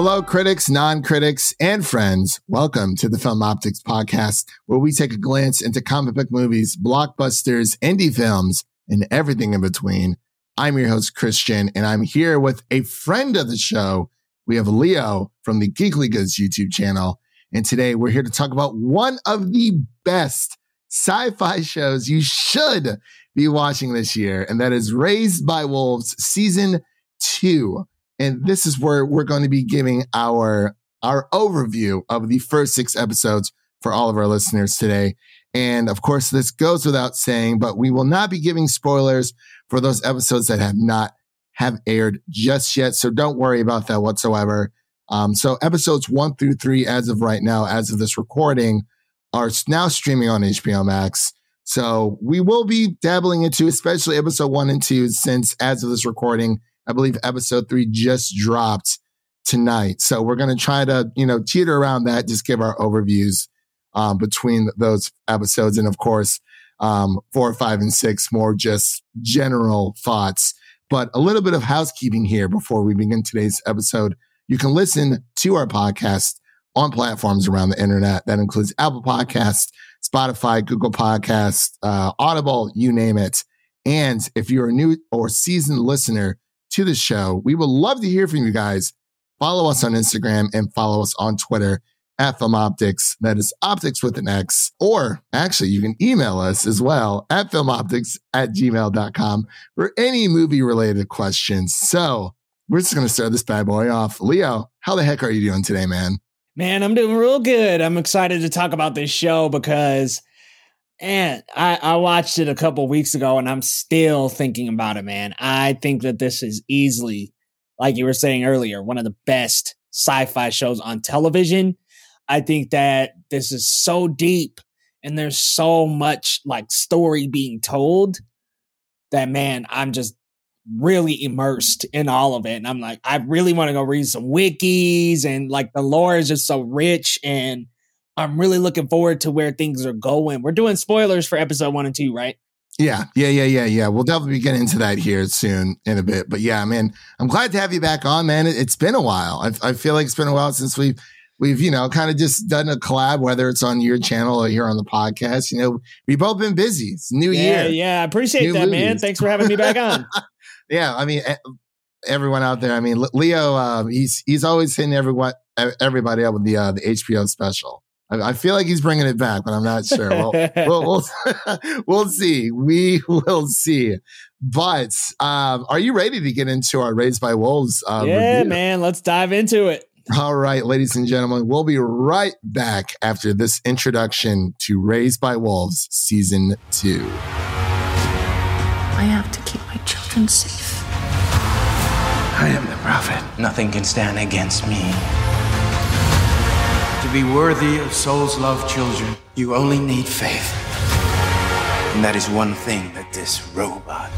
Hello, critics, non critics, and friends. Welcome to the Film Optics podcast, where we take a glance into comic book movies, blockbusters, indie films, and everything in between. I'm your host, Christian, and I'm here with a friend of the show. We have Leo from the Geekly Goods YouTube channel. And today we're here to talk about one of the best sci fi shows you should be watching this year, and that is Raised by Wolves Season 2. And this is where we're going to be giving our our overview of the first six episodes for all of our listeners today. And of course, this goes without saying, but we will not be giving spoilers for those episodes that have not have aired just yet. So don't worry about that whatsoever. Um, so episodes one through three, as of right now, as of this recording, are now streaming on HBO Max. So we will be dabbling into, especially episode one and two, since as of this recording, I believe episode three just dropped tonight. So we're going to try to, you know, teeter around that, just give our overviews um, between those episodes. And of course, um, four, five, and six, more just general thoughts. But a little bit of housekeeping here before we begin today's episode. You can listen to our podcast on platforms around the internet. That includes Apple Podcasts, Spotify, Google Podcasts, uh, Audible, you name it. And if you're a new or seasoned listener, to the show. We would love to hear from you guys. Follow us on Instagram and follow us on Twitter at Film Optix. That is optics with an X. Or actually, you can email us as well at filmoptix at gmail.com for any movie related questions. So we're just going to start this bad boy off. Leo, how the heck are you doing today, man? Man, I'm doing real good. I'm excited to talk about this show because and I, I watched it a couple weeks ago and I'm still thinking about it, man. I think that this is easily, like you were saying earlier, one of the best sci fi shows on television. I think that this is so deep and there's so much like story being told that, man, I'm just really immersed in all of it. And I'm like, I really want to go read some wikis and like the lore is just so rich and I'm really looking forward to where things are going. We're doing spoilers for episode one and two, right? Yeah, yeah, yeah, yeah, yeah. We'll definitely be getting into that here soon in a bit. But yeah, man, I'm glad to have you back on, man. It, has been a while. I, I feel like it's been a while since we've we've you know kind of just done a collab, whether it's on your channel or here on the podcast. You know, we've both been busy. It's new yeah, year. Yeah, I appreciate new that, movies. man. Thanks for having me back on. yeah, I mean, everyone out there. I mean, Leo, um, he's he's always hitting everyone everybody up with the uh, the HBO special. I, feel like he's bringing it back, but I'm not sure. We'll, we'll, we'll, we'll, see. We will see. But um, are you ready to get into our Raised by Wolves? Uh, yeah, review? man. Let's dive into it. All right, ladies and gentlemen, we'll be right back after this introduction to Raised by Wolves Season 2. I have to keep my children safe. I am the prophet. Nothing can stand against me. To be worthy of Sol's love children, you only need faith. And that is one thing that this robot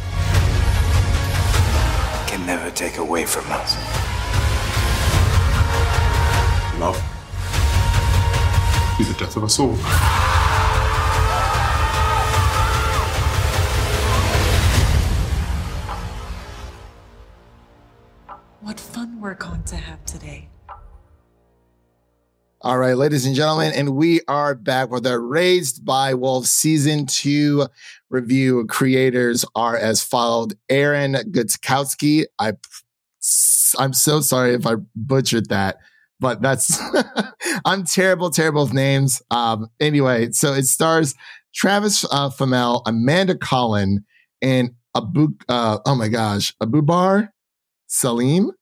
can never take away from us. Love is the death of us all. What fun we're going to have today. All right, ladies and gentlemen, and we are back with our Raised by Wolves season two review. Creators are as followed: Aaron Gutskowski. I, I'm so sorry if I butchered that, but that's I'm terrible, terrible with names. Um, anyway, so it stars Travis uh, Fimmel, Amanda Collin, and Abu. Uh, oh my gosh, Abubakar Salim.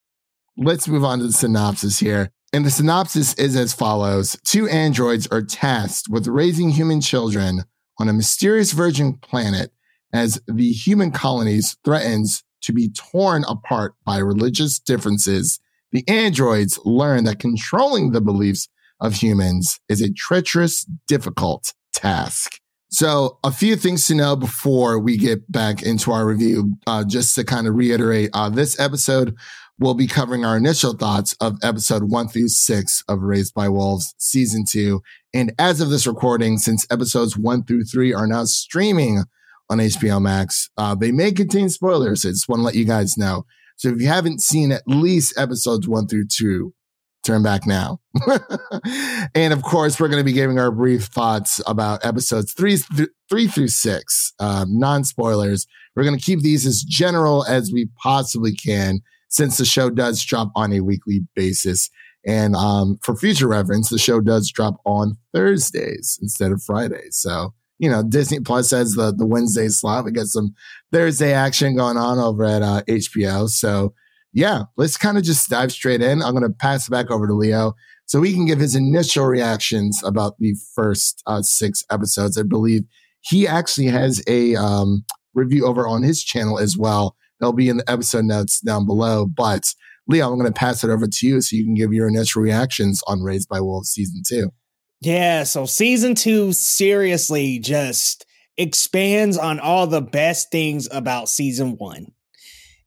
Let's move on to the synopsis here. And the synopsis is as follows Two androids are tasked with raising human children on a mysterious virgin planet as the human colonies threatens to be torn apart by religious differences. The androids learn that controlling the beliefs of humans is a treacherous, difficult task. So, a few things to know before we get back into our review. Uh, just to kind of reiterate, uh, this episode we'll be covering our initial thoughts of episode one through six of Raised by Wolves season two. And as of this recording, since episodes one through three are now streaming on HBO Max, uh, they may contain spoilers. I just want to let you guys know. So if you haven't seen at least episodes one through two, turn back now. and of course, we're going to be giving our brief thoughts about episodes three, th- three through six, um, non spoilers. We're going to keep these as general as we possibly can since the show does drop on a weekly basis. And um, for future reference, the show does drop on Thursdays instead of Fridays. So, you know, Disney Plus has the, the Wednesday slot. We got some Thursday action going on over at uh, HBO. So, yeah, let's kind of just dive straight in. I'm going to pass it back over to Leo so he can give his initial reactions about the first uh, six episodes. I believe he actually has a um, review over on his channel as well. They'll be in the episode notes down below. But Leo, I'm going to pass it over to you so you can give your initial reactions on Raised by Wolves season two. Yeah, so season two seriously just expands on all the best things about season one.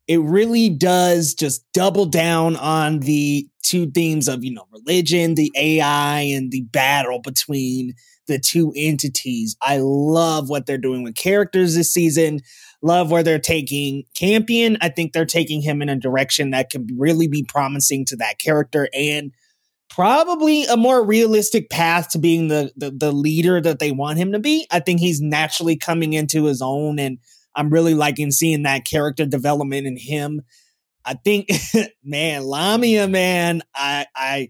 It really does just double down on the two themes of, you know, religion, the AI, and the battle between the two entities. I love what they're doing with characters this season. Love where they're taking Campion. I think they're taking him in a direction that can really be promising to that character and probably a more realistic path to being the, the, the leader that they want him to be. I think he's naturally coming into his own and I'm really liking seeing that character development in him. I think man, Lamia man, I I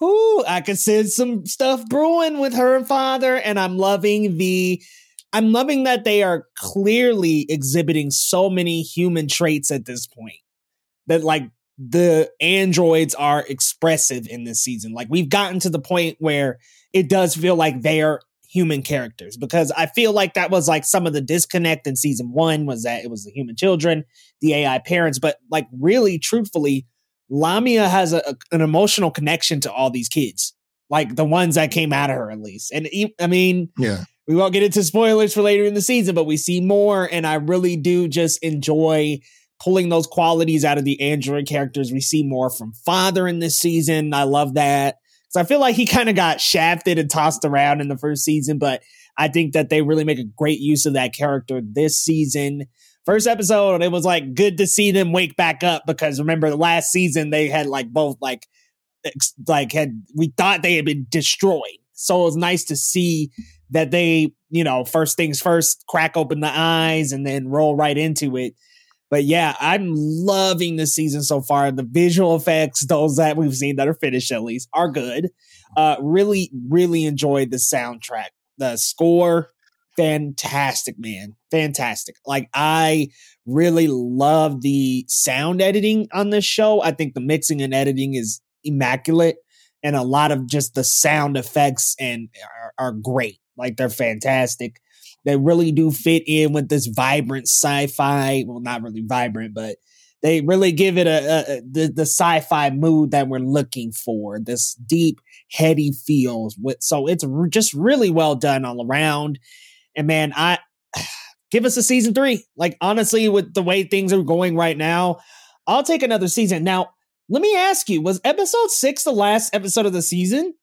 whoo, I could see some stuff brewing with her and father and I'm loving the I'm loving that they are clearly exhibiting so many human traits at this point. That like the androids are expressive in this season. Like we've gotten to the point where it does feel like they are human characters because I feel like that was like some of the disconnect in season one was that it was the human children, the AI parents, but like really truthfully, Lamia has a, an emotional connection to all these kids, like the ones that came out of her at least. And I mean, yeah, we won't get into spoilers for later in the season, but we see more. And I really do just enjoy pulling those qualities out of the Android characters. We see more from Father in this season. I love that. So I feel like he kind of got shafted and tossed around in the first season, but I think that they really make a great use of that character this season. First episode, it was like good to see them wake back up because remember the last season they had like both like like had we thought they had been destroyed. So it was nice to see that they, you know, first things first, crack open the eyes and then roll right into it. But yeah, I'm loving the season so far. The visual effects, those that we've seen that are finished at least, are good. Uh, really, really enjoyed the soundtrack. The score, fantastic, man. Fantastic. Like, I really love the sound editing on this show. I think the mixing and editing is immaculate. And a lot of just the sound effects and are, are great. Like they're fantastic. They really do fit in with this vibrant sci-fi. Well, not really vibrant, but they really give it a, a, the, the sci-fi mood that we're looking for. This deep, heady feels. With so it's just really well done all around. And man, I give us a season three. Like honestly, with the way things are going right now, I'll take another season. Now, let me ask you: Was episode six the last episode of the season?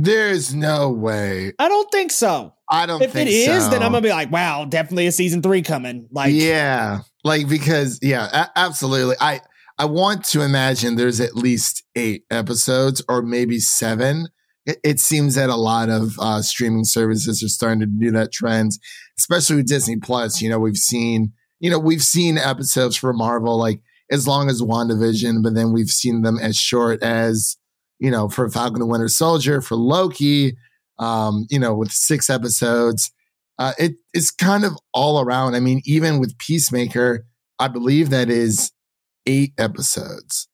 There's no way. I don't think so. I don't. If it is, so. then I'm gonna be like, wow, definitely a season three coming. Like, yeah, like because yeah, a- absolutely. I I want to imagine there's at least eight episodes or maybe seven. It, it seems that a lot of uh, streaming services are starting to do that trend, especially with Disney Plus. You know, we've seen you know we've seen episodes for Marvel like as long as WandaVision, but then we've seen them as short as you know for Falcon and Winter Soldier, for Loki um, you know, with six episodes. Uh, it, it's kind of all around. I mean, even with Peacemaker, I believe that is eight episodes.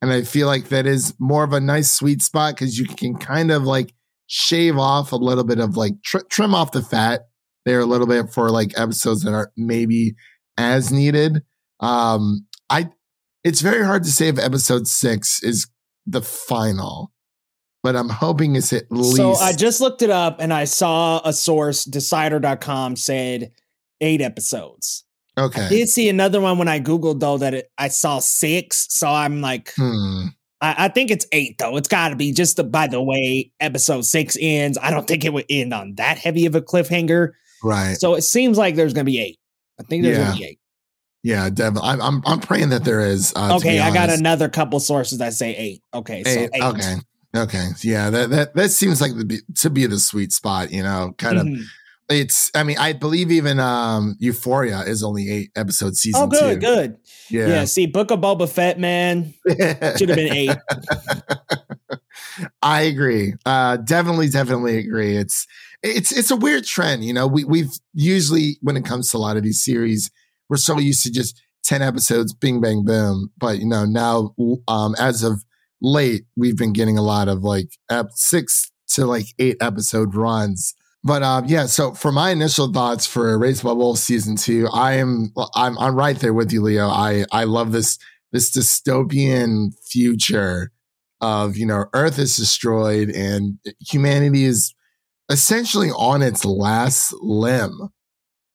And I feel like that is more of a nice sweet spot because you can kind of like shave off a little bit of like tr- trim off the fat there a little bit for like episodes that aren't maybe as needed. Um, I, it's very hard to say if episode six is the final but I'm hoping it's at least. So I just looked it up and I saw a source, decider.com, said eight episodes. Okay. I did see another one when I Googled, though, that it, I saw six. So I'm like, hmm. I, I, think it's eight, though. It's got to be just the, by the way episode six ends. I don't think it would end on that heavy of a cliffhanger. Right. So it seems like there's going to be eight. I think there's Yeah. going to be eight. Yeah, definitely. I'm, I'm I'm praying that there is. Uh, okay, I got another couple sources that say eight. Okay, so Eight, eight. Okay. Okay. Yeah, that that that seems like the, be- to be the sweet spot. You know, kind of. Mhm. It's. I mean, I believe even um Euphoria is only eight episode season. Oh, good, two. good. Yeah. Yeah. see, Book of Boba Fett, man, should have been eight. I agree. Uh, definitely, definitely agree. It's it's it's a weird trend. You know, we we've usually when it comes to a lot of these series, we're so used to just ten episodes, bing bang boom. But you know, now um, as of late, we've been getting a lot of like ep- six to like eight episode runs. But um, yeah, so for my initial thoughts for Raised by Wolves season two, I am I'm I'm right there with you, Leo. I I love this this dystopian future of you know Earth is destroyed and humanity is essentially on its last limb,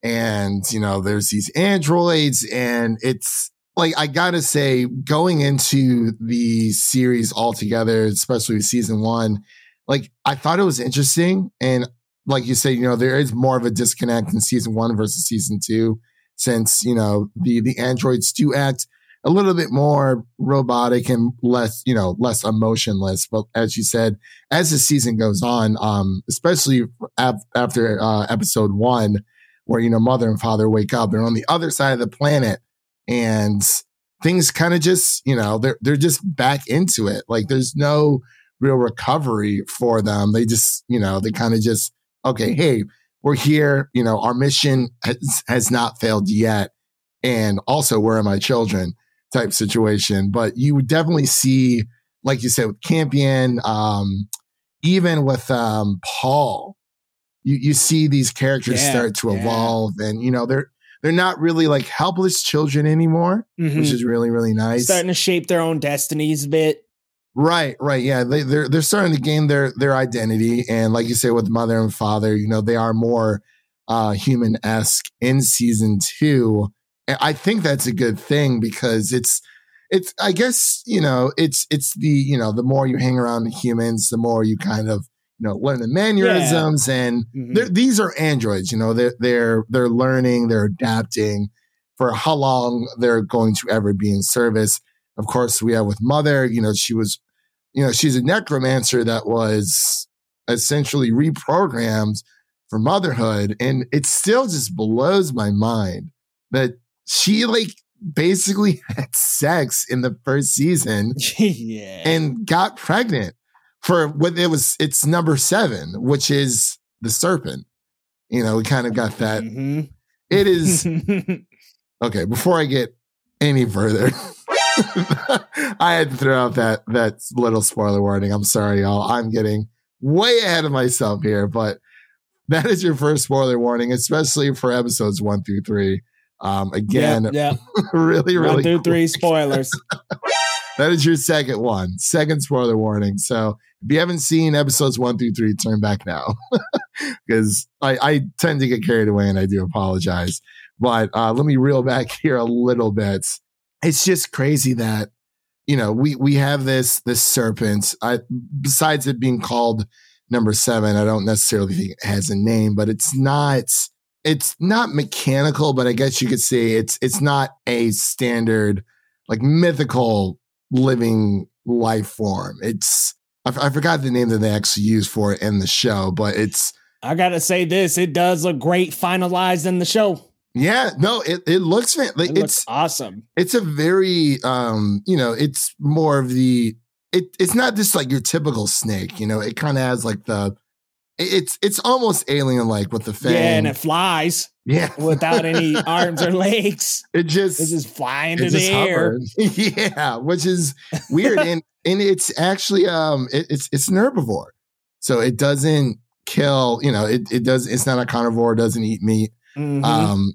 and you know there's these androids, and it's like I gotta say, going into the series altogether, especially season one, like I thought it was interesting, and like you said, you know there is more of a disconnect in season one versus season two, since you know the the androids do act a little bit more robotic and less, you know, less emotionless. But as you said, as the season goes on, um, especially af- after uh, episode one, where you know mother and father wake up, they're on the other side of the planet, and things kind of just, you know, they're they're just back into it. Like there's no real recovery for them. They just, you know, they kind of just, okay, hey, we're here. You know, our mission has, has not failed yet. And also, where are my children? type situation. But you would definitely see, like you said, with Campion, um, even with um, Paul, you, you see these characters Yeah, start to yeah. evolve, and you know they're they're not really like helpless children anymore, Mhm. which is really really nice. Starting to shape their own destinies a bit. Right, right, yeah. They, they're they're starting to gain their their identity, and like you say, with mother and father, you know, they are more uh, human esque in season two. And I think that's a good thing because it's it's I guess you know it's it's the you know the more you hang around humans, the more you kind of you know learn the mannerisms, and Mhm. these are androids. You know, they're they're they're learning, they're adapting for how long they're going to ever be in service. Of course, we have with Mother, you know, she was, you know, she's a necromancer that was essentially reprogrammed for motherhood. And it still just blows my mind that she like basically had sex in the first season yeah. and got pregnant for what it was, it's number seven, which is the serpent. You know, we kind of got that. Mhm. It is okay before i get any further i had to throw out that that little spoiler warning i'm sorry y'all i'm getting way ahead of myself here but that is your first spoiler warning especially for episodes one through three um again yep. really really One through three spoilers. that is your second one second spoiler warning so if you haven't seen episodes one through three turn back now. Because I, I tend to get carried away and i do apologize. But uh, let me reel back here a little bit. It's just crazy that you know we we have this this serpent. I, besides it being called number seven i don't necessarily think it has a name but it's not it's not mechanical but i guess you could say it's it's not a standard like mythical living life form. It's I, f- I forgot the name that they actually use for it in the show but it's I gotta say this: it does look great finalized in the show. yeah no it, it looks like It it's looks awesome. it's a very um you know it's more of the it it's not just like your typical snake you know it kind of has like the it- it's it's almost alien like with the fang Yeah, and it flies yeah without any arms or legs. it just It just fly it into the air. yeah which is weird and and it's actually um it, it's it's an herbivore so it doesn't kill you know it, it does it's not a carnivore doesn't eat meat Mhm. um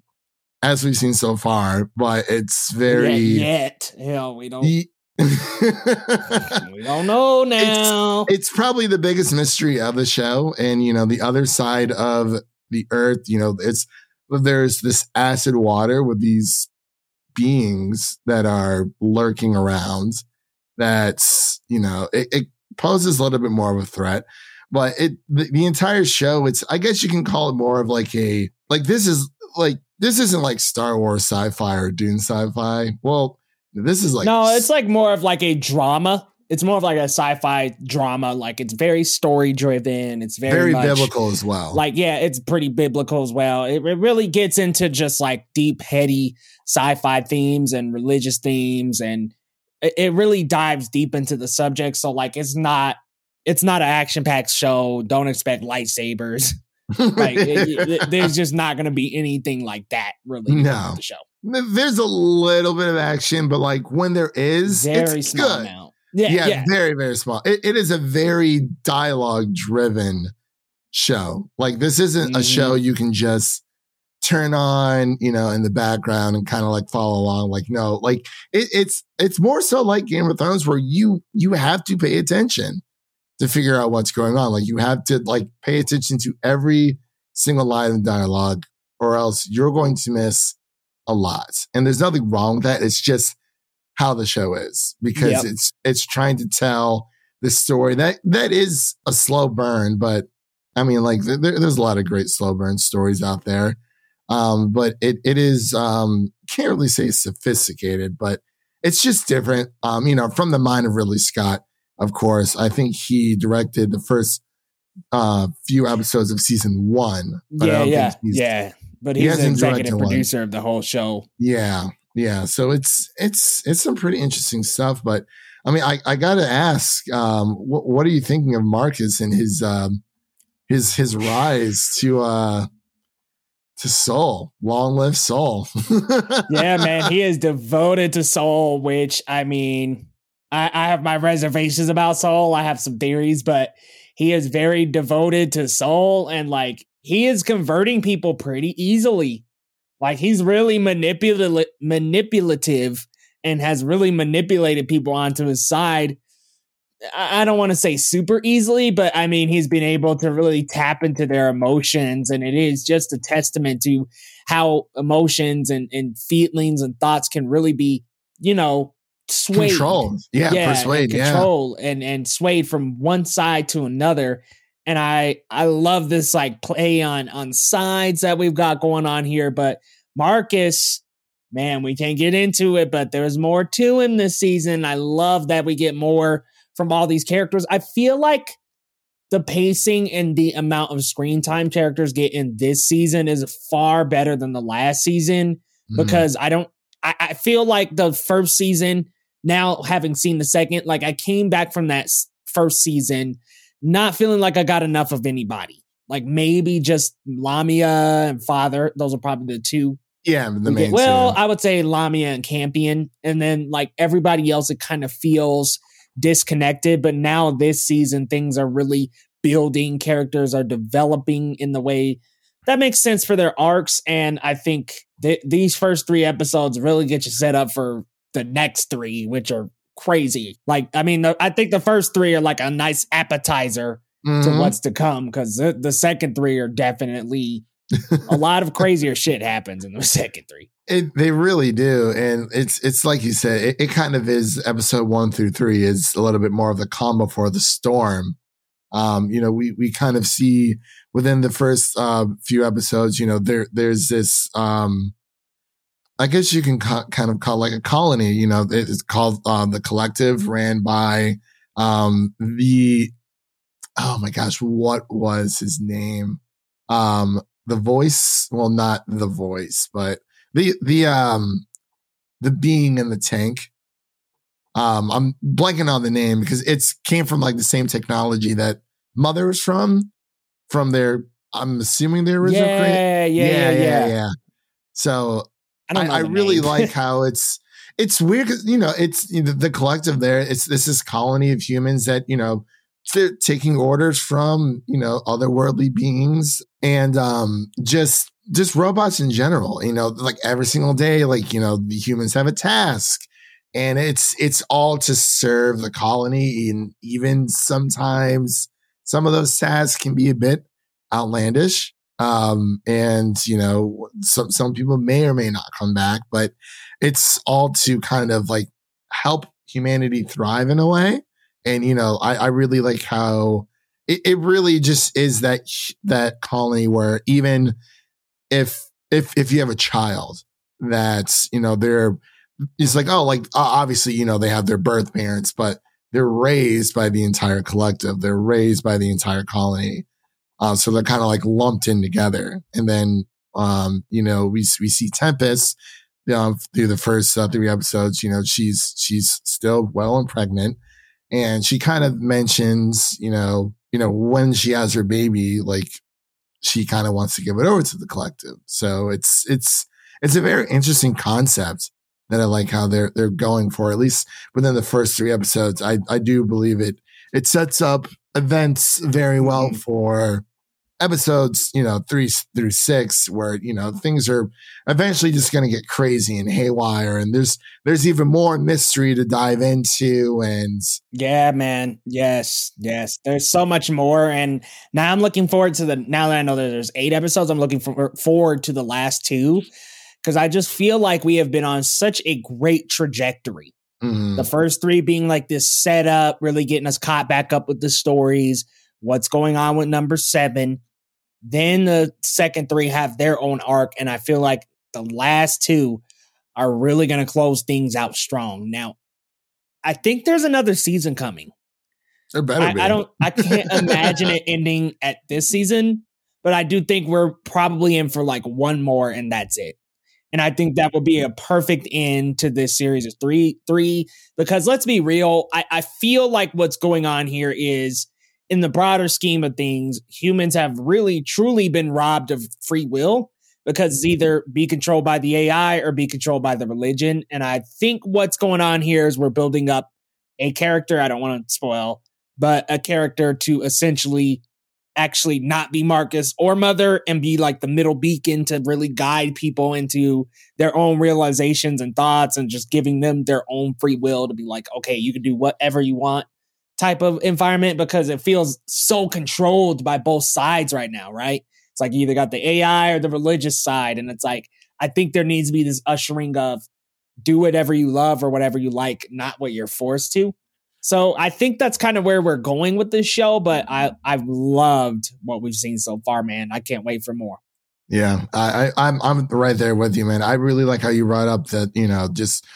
as we've seen so far but it's very yet, yet. Hell, we don't. We don't know now. it's probably the biggest mystery of the show and you know the other side of the earth you know it's there's this acid water with these beings that are lurking around that's you know it, it poses a little bit more of a threat but it the, the entire show it's i guess you can call it more of like a like this is like this isn't like Star Wars sci-fi or Dune sci-fi. Well, this is like no, it's like more of like a drama. It's more of like a sci-fi drama. Like it's very story driven. It's very, very much, biblical as well. Like yeah, it's pretty biblical as well. It, it really gets into just like deep, heady sci-fi themes and religious themes, and it, it really dives deep into the subject. So like, it's not it's not an action-packed show. Don't expect lightsabers. like it, it, there's just not going to be anything like that really No. the show. There's a little bit of action, but like when there is, Very it's small good. amount. Yeah, Yeah, yeah. very, very small. It, it is a very dialogue driven show. Like this isn't a Mhm. show you can just turn on, you know, in the background and kind of like follow along. Like no, like it, it's it's more so like Game of Thrones where you you have to pay attention to figure out what's going on. Like you have to like pay attention to every single line of dialogue, or else you're going to miss a lot. And there's nothing wrong with that. It's just how the show is because Yep. it's it's trying to tell the story that that is a slow burn, but I mean, like there, there's a lot of great slow burn stories out there. Um, but it it is um can't really say sophisticated, but it's just different. Um, you know, from the mind of Ridley Scott, of course. I think he directed the first uh few episodes of season one. but I yeah, yeah, think he's- But he he's the executive directed one. producer of the whole show. Yeah, yeah. So it's it's it's some pretty interesting stuff. But I mean, I I gotta ask, um, what what are you thinking of Marcus and his um his his rise to uh to Sol? Long live Sol. yeah, man, he is devoted to Sol, which I mean, I, I have my reservations about Sol. I have some theories, but he is very devoted to Sol and like he is converting people pretty easily. Like he's really manipula- manipulative and has really manipulated people onto his side. I I don't want to say super easily, but I mean, he's been able to really tap into their emotions. And it is just a testament to how emotions and, and feelings and thoughts can really be, you know, swayed. Controlled. Yeah, persuade, and yeah. control and and swayed from one side to another. And I I love this like play on on sides that we've got going on here. But Marcus, man, we can't get into it, but there's more to him this season. I love that we get more from all these characters. I feel like the pacing and the amount of screen time characters get in this season is far better than the last season Mhm. because I don't I, I feel like the first season, now having seen the second, like I came back from that first season not feeling like I got enough of anybody. Like maybe just Lamia and Father. Those are probably the two. Yeah, the main get. Well. I would say Lamia and Campion. And then like everybody else, it kind of feels disconnected. But now this season, things are really building. Characters are developing in the way that makes sense for their arcs. And I think th- these first three episodes really get you set up for the next three, which are crazy. Like, I mean, the, I think the first three are like a nice appetizer to Mhm. what's to come because the, the second three are definitely a lot of crazier shit happens in the second three. It, they really do, and it's it's like you said. It, it kind of is. Episode one through three is a little bit more of the calm before the storm. Um, you know, we we kind of see within the first uh, few episodes. You know, there there's this. Um, I guess you can ca- kind of call like a colony. You know, it's called uh, the Collective, ran by um, the. Oh my gosh, what was his name? Um, the voice. Well, not the voice, but the the um the being in the tank um i'm blanking on the name because it's came from like the same technology that mother was from from their i'm assuming their original crea- Yeah, yeah, yeah, yeah. so I. Really like how it's it's weird because you know it's the collective there. It's this is colony of humans that you know they're taking orders from you know otherworldly beings and um just just robots in general. You know, like every single day, like you know the humans have a task. And it's it's all to serve the colony, and even sometimes some of those tasks can be a bit outlandish um and you know some some people may or may not come back but it's all to kind of like help humanity thrive in a way and you know i i really like how it, it really just is that that colony where even if if if you have a child that's you know they're it's like oh like obviously you know they have their birth parents but they're raised by the entire collective. They're raised by the entire colony. Uh, so they're kind of like lumped in together. And then um you know we we see tempest um, through the first uh, three episodes you know she's she's still well and pregnant. And she kind of mentions you know you know when she has her baby like she kind of wants to give it over to the collective so it's it's it's a very interesting concept that I like how they're they're going for. At least within the first three episodes, I I do believe it. It sets up events very well mm-hmm. for episodes, you know, three through six, where you know things are eventually just going to get crazy and haywire, and there's there's even more mystery to dive into. And yeah, man, yes, yes, there's so much more, and now I'm looking forward to the. Now that I know that there's eight episodes, I'm looking for, forward to the last two because I just feel like we have been on such a great trajectory. Mm-hmm. The first three being like this setup, really getting us caught back up with the stories, what's going on with number seven. Then the second three have their own arc, and I feel like the last two are really going to close things out strong. Now, I think there's another season coming. There better I, be. I don't. I can't imagine it ending at this season, but I do think we're probably in for like one more, and that's it. And I think that would be a perfect end to this series of three, three, because let's be real. I, I feel like what's going on here is in the broader scheme of things, humans have really truly been robbed of free will because it's either be controlled by the AI or be controlled by the religion. And I think what's going on here is we're building up a character, I don't want to spoil, but a character to essentially actually not be Marcus or Mother and be like the middle beacon to really guide people into their own realizations and thoughts and just giving them their own free will to be like, okay, you can do whatever you want type of environment because it feels so controlled by both sides right now, right? It's like you either got the AI or the religious side. And it's like, I think there needs to be this ushering of do whatever you love or whatever you like, not what you're forced to. So I think that's kind of where we're going with this show, but I I've loved what we've seen so far, man. I can't wait for more. Yeah, I, I I'm I'm right there with you, man. I really like how you brought up that you know just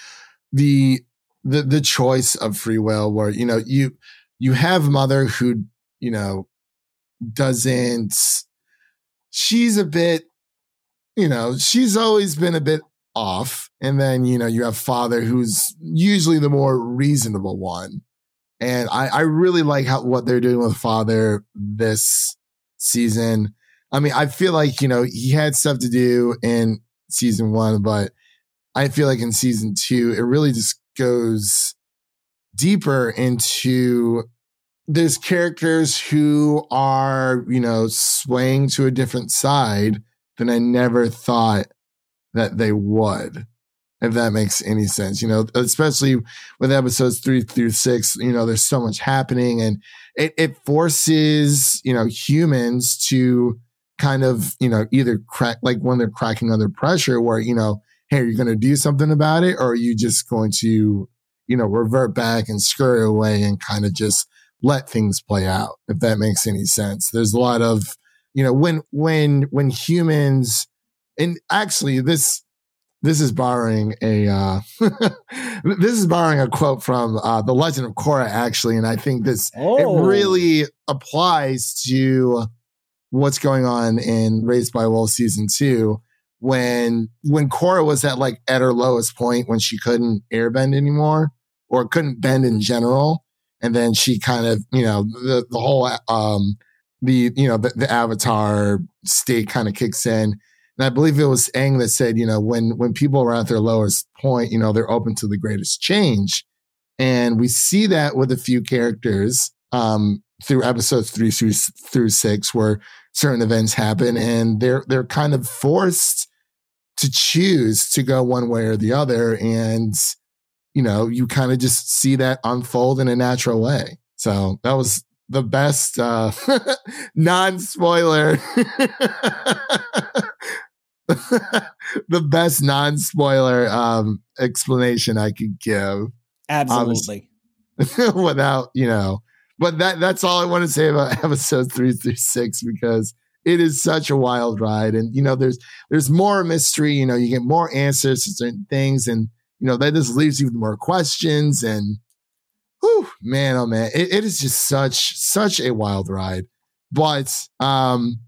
the the the choice of free will, where you know you you have mother who you know doesn't. She's a bit, you know, she's always been a bit off, and then you know you have father who's usually the more reasonable one and I, I really like how what they're doing with Father this season. I mean, I feel like, you know, he had stuff to do in season one, but I feel like in season two, it really just goes deeper into there's characters who are, you know, swaying to a different side than I never thought that they would if that makes any sense. You know, especially with episodes three through six, you know, there's so much happening and it, it forces, you know, humans to kind of, you know, either crack, like when they're cracking under pressure where, you know, hey, are you going to do something about it? Or are you just going to, you know, revert back and scurry away and kind of just let things play out, if that makes any sense. There's a lot of, you know, when, when, when humans, and actually this, this is borrowing a uh, this is borrowing a quote from uh, the Legend of Korra, actually, and I think this oh. it really applies to what's going on in Raised by Wolves season two. When when Korra was at like at her lowest point when she couldn't airbend anymore or couldn't bend in general, and then she kind of you know the the whole um the you know the, the avatar state kind of kicks in and I believe it was Aang that said, you know, when when people are at their lowest point, you know, they're open to the greatest change. And we see that with a few characters um, through episodes three through, through six, where certain events happen, and they're they're kind of forced to choose to go one way or the other, and you know, you kind of just see that unfold in a natural way. So that was the best uh, non spoiler the best non spoiler um, explanation I could give. Absolutely. without, you know, but that that's all I want to say about episodes three through six because it is such a wild ride, and you know, there's there's more mystery. You know, you get more answers to certain things, and you know that just leaves you with more questions. And whew, man, oh man, it, it is just such such a wild ride. But um,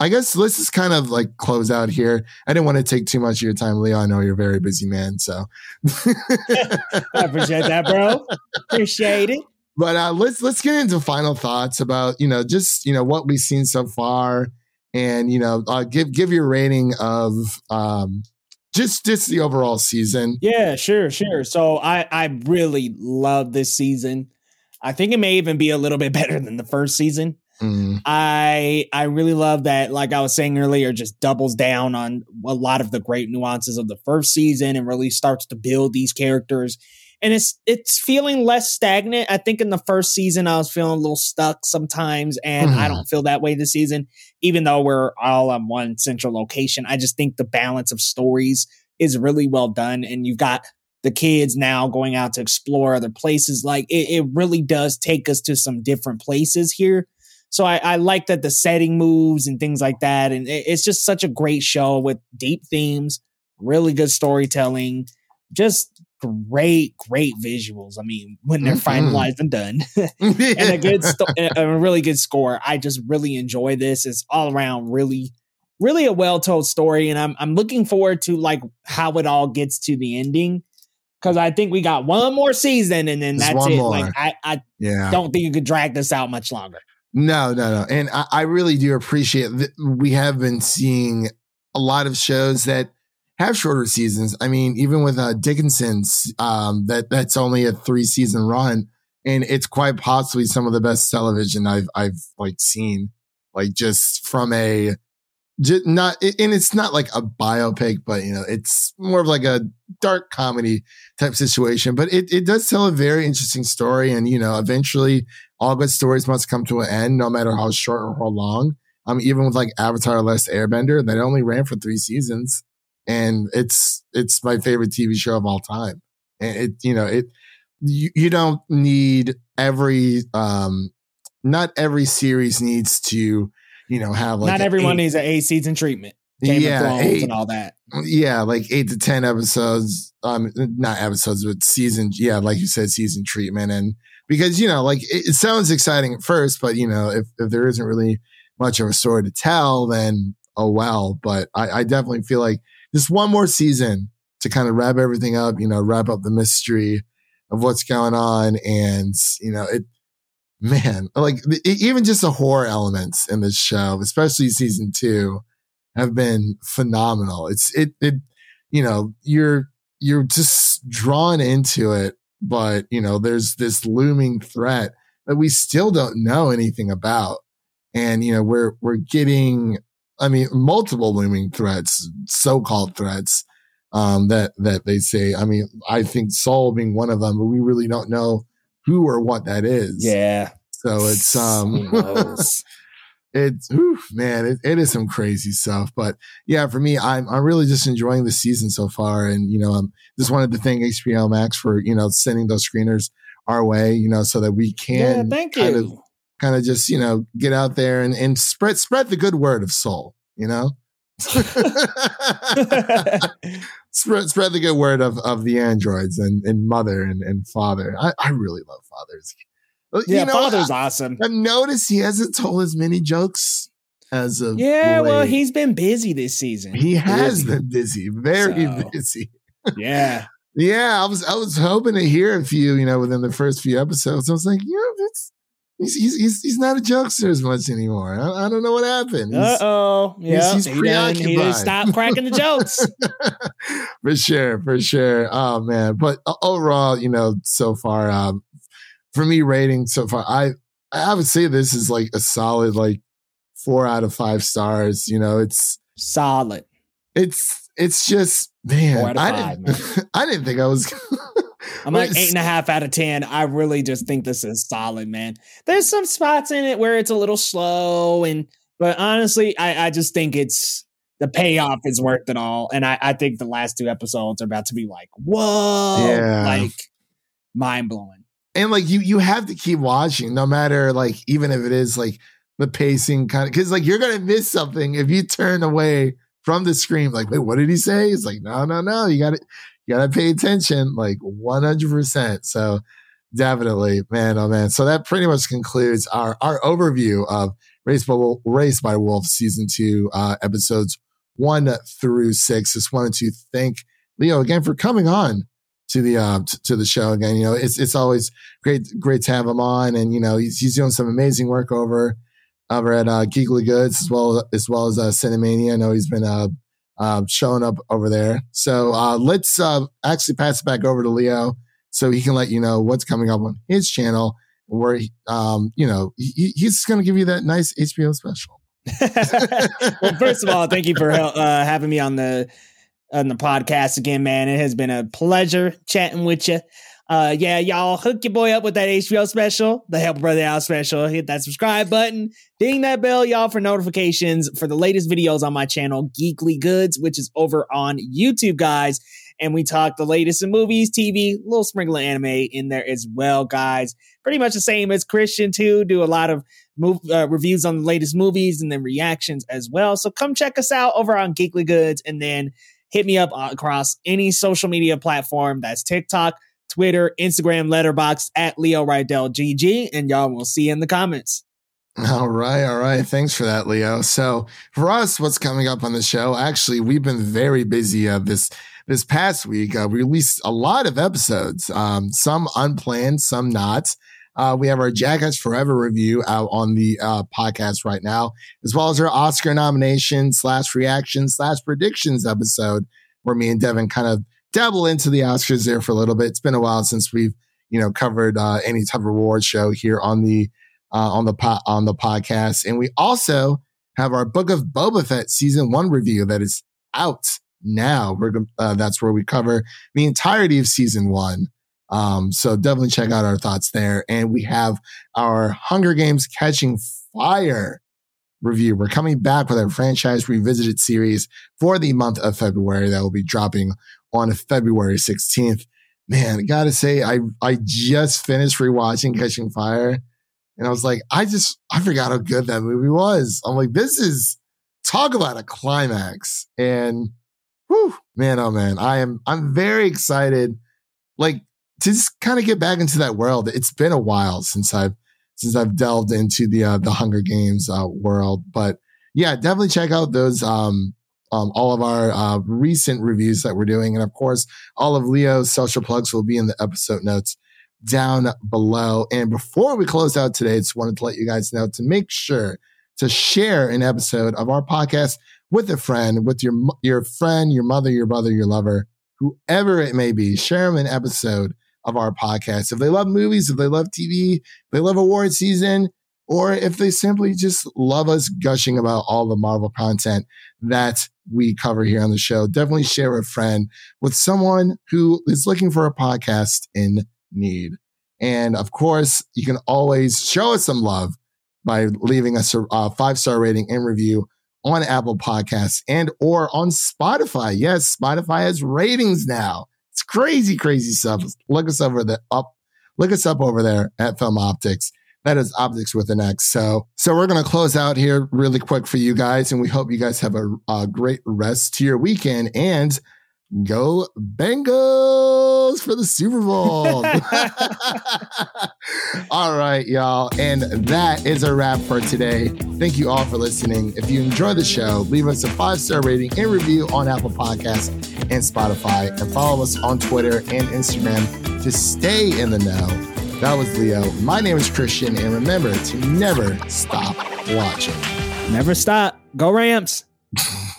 I guess let's just kind of like close out here. I didn't want to take too much of your time, Leo. I know you're a very busy man, so I appreciate that, bro. Appreciate it. But uh, let's let's get into final thoughts about you know just you know what we've seen so far, and you know uh, give give your rating of um, just just the overall season. Yeah, sure, sure. So I I really love this season. I think it may even be a little bit better than the first season. Mm. I I really love that, like I was saying earlier, just doubles down on a lot of the great nuances of the first season and really starts to build these characters. And it's it's feeling less stagnant. I think in the first season I was feeling a little stuck sometimes, and I Mhm. don't feel that way this season. Even though we're all on one central location, I just think the balance of stories is really well done, and you've got the kids now going out to explore other places. Like it, it really does take us to some different places here. So I, I like that the setting moves and things like that. And it- it's just such a great show with deep themes, really good storytelling, just great, great visuals. I mean, when they're Mhm. finalized and done, and a good, sto- a really good score. I just really enjoy this. It's all around really, really a well told story, and I'm I'm looking forward to like how it all gets to the ending. Because I think we got one more season, and then Just that's it. more. Like I, I yeah. don't think you could drag this out much longer. No, no, no. And I, I really do appreciate that we have been seeing a lot of shows that have shorter seasons. I mean, even with uh, Dickinson's, um, that that's only a three season run, and it's quite possibly some of the best television I've I've like seen. Like just from a just not, and it's not like a biopic, but you know, it's more of like a dark comedy type situation. But it it does tell a very interesting story, and you know, eventually all good stories must come to an end, no matter how short or how long. Um, even with like Avatar: Last Airbender, that only ran for three seasons, and it's it's my favorite TV show of all time. And it, you know, it you, you don't need every um, not every series needs to, you know, have like Not everyone eight- needs an eight season treatment. Game yeah, eight, and all that. yeah, like eight to ten episodes. Um, not episodes, but season. Yeah, like you said, season treatment, and because you know, like it, it sounds exciting at first, but you know, if if there isn't really much of a story to tell, then oh well. But I, I definitely feel like just one more season to kind of wrap everything up. You know, wrap up the mystery of what's going on, and you know, it. Man, like e- even just the horror elements in this show, especially season two, have been phenomenal. It's it it you know, you're you're just drawn into it, but you know, there's this looming threat that we still don't know anything about. And you know, we're we're getting I mean, multiple looming threats, so-called threats um that that they say. I mean, I think Sol being one of them, but we really don't know who or what that is. Yeah. So it's um it's whew, man, it, it is some crazy stuff. But yeah, for me, I'm I'm really just enjoying the season so far, and you know, um, just wanted to thank HBO Max for you know sending those screeners our way, you know, so that we yeah, can thank kind you. of kind of just you know get out there and and spread spread the good word of Sol, you know. spread spread the good word of of the androids and and mother and and father. I I really love fathers. Yeah, you know, father's awesome. I've noticed he hasn't told as many jokes as of Yeah, well, he's been busy this season. he has Busy. been busy, very So- busy. Yeah. Yeah, I was I was hoping to hear a few, you know, within the first few episodes. I was like, you know, it's he's he's he's, he's not a jokester as much anymore. I, I don't know what happened. Uh oh. Yeah. he's he done, he preoccupied. stopped cracking the jokes. for sure, for sure. Oh man, but overall, you know, so far, um, for me, rating so far, I I would say this is like a solid like four out of five stars. You know, it's Solid. it's it's just man, of I didn't I didn't think I was. I'm like eight and a half out of ten. I really just think this is solid, man. There's some spots in it where it's a little slow, and but honestly, I, I just think it's the payoff is worth it all. And I, I think the last two episodes are about to be like, whoa, Yeah. like mind blowing. and like you you have to keep watching no matter like even if it is like the pacing kind of because like you're gonna miss something if you turn away from the screen. Like, wait, what did he say? It's like, no, no, no. You got to you got to pay attention, like 100. percent So definitely, man, oh man. So that pretty much concludes our our overview of Race by Raised by Wolf season two uh, episodes one through six. Just wanted to thank Leo again for coming on to the uh, t- to the show again. You know, it's it's always great great to have him on, and you know he's he's doing some amazing work over over at uh, Geekly Goods as well as well as uh, Cinemania. I know he's been uh, uh showing up over there. So uh, let's uh, actually pass it back over to Leo so he can let you know what's coming up on his channel. Where um, you know he, he's going to give you that nice HBO special. well, first of all, thank you for uh, having me on the on the podcast again, man. It has been a pleasure chatting with you. Uh, yeah, y'all hook your boy up with that HBO special, the Help Brother Out special. Hit that subscribe button, ding that bell, y'all, for notifications for the latest videos on my channel, Geekly Goods, which is over on YouTube, guys. And we talk the latest in movies, TV, little sprinkle of anime in there as well, guys. Pretty much the same as Christian too. Do a lot of move uh, reviews on the latest movies and then reactions as well. So come check us out over on Geekly Goods, and then hit me up across any social media platform. That's TikTok Twitter, Instagram, Letterboxd at Leo Rydell GG, and y'all will see in the comments. All right, all right. Thanks for that, Leo. So for us, what's coming up on the show? Actually, we've been very busy uh, this this past week. Uh, we released a lot of episodes, um, some unplanned, some not. Uh, we have our Jackass Forever review out on the uh, podcast right now, as well as our Oscar nomination slash reaction slash predictions episode, where me and Devin kind of dabble into the Oscars there for a little bit. It's been a while since we've you know covered uh, any type of award show here on the uh, on the po- on the podcast, and we also have our Book of Boba Fett season one review that is out now. We're uh, that's where we cover the entirety of season one. Um, so definitely check out our thoughts there. And we have our Hunger Games Catching Fire review. We're coming back with our franchise revisited series for the month of February that will be dropping on February 16th. Man, I gotta say, I, I just finished rewatching Catching Fire and I was like, I just, I forgot how good that movie was. I'm like, this is, talk about a climax. And whew, man, oh man, I am, I'm very excited. Like to just kind of get back into that world. It's been a while since I've, since I've delved into the, uh, the Hunger Games, uh, world, but yeah, definitely check out those, um, um, all of our uh, recent reviews that we're doing. And of course, all of Leo's social plugs will be in the episode notes down below. And before we close out today, I just wanted to let you guys know to make sure to share an episode of our podcast with a friend, with your, your friend, your mother, your brother, your lover, whoever it may be. Share them an episode of our podcast. If they love movies, if they love TV, they love award season, or if they simply just love us gushing about all the Marvel content that we cover here on the show, definitely share a friend with someone who is looking for a podcast in need. And of course, you can always show us some love by leaving us a, a five star rating and review on Apple Podcasts and or on Spotify. Yes, Spotify has ratings now. It's crazy, crazy stuff. Look us over the up, look us up over there at Film Optix. That is optics with an X. So, so we're going to close out here really quick for you guys. And we hope you guys have a, a great rest to your weekend and go Bengals for the Super Bowl. all right, y'all. And that is a wrap for today. Thank you all for listening. If you enjoy the show, leave us a five star rating and review on Apple Podcasts and Spotify, and follow us on Twitter and Instagram to stay in the know. That was Leo. My name is Christian, and remember to never stop watching. Never stop. Go Rams.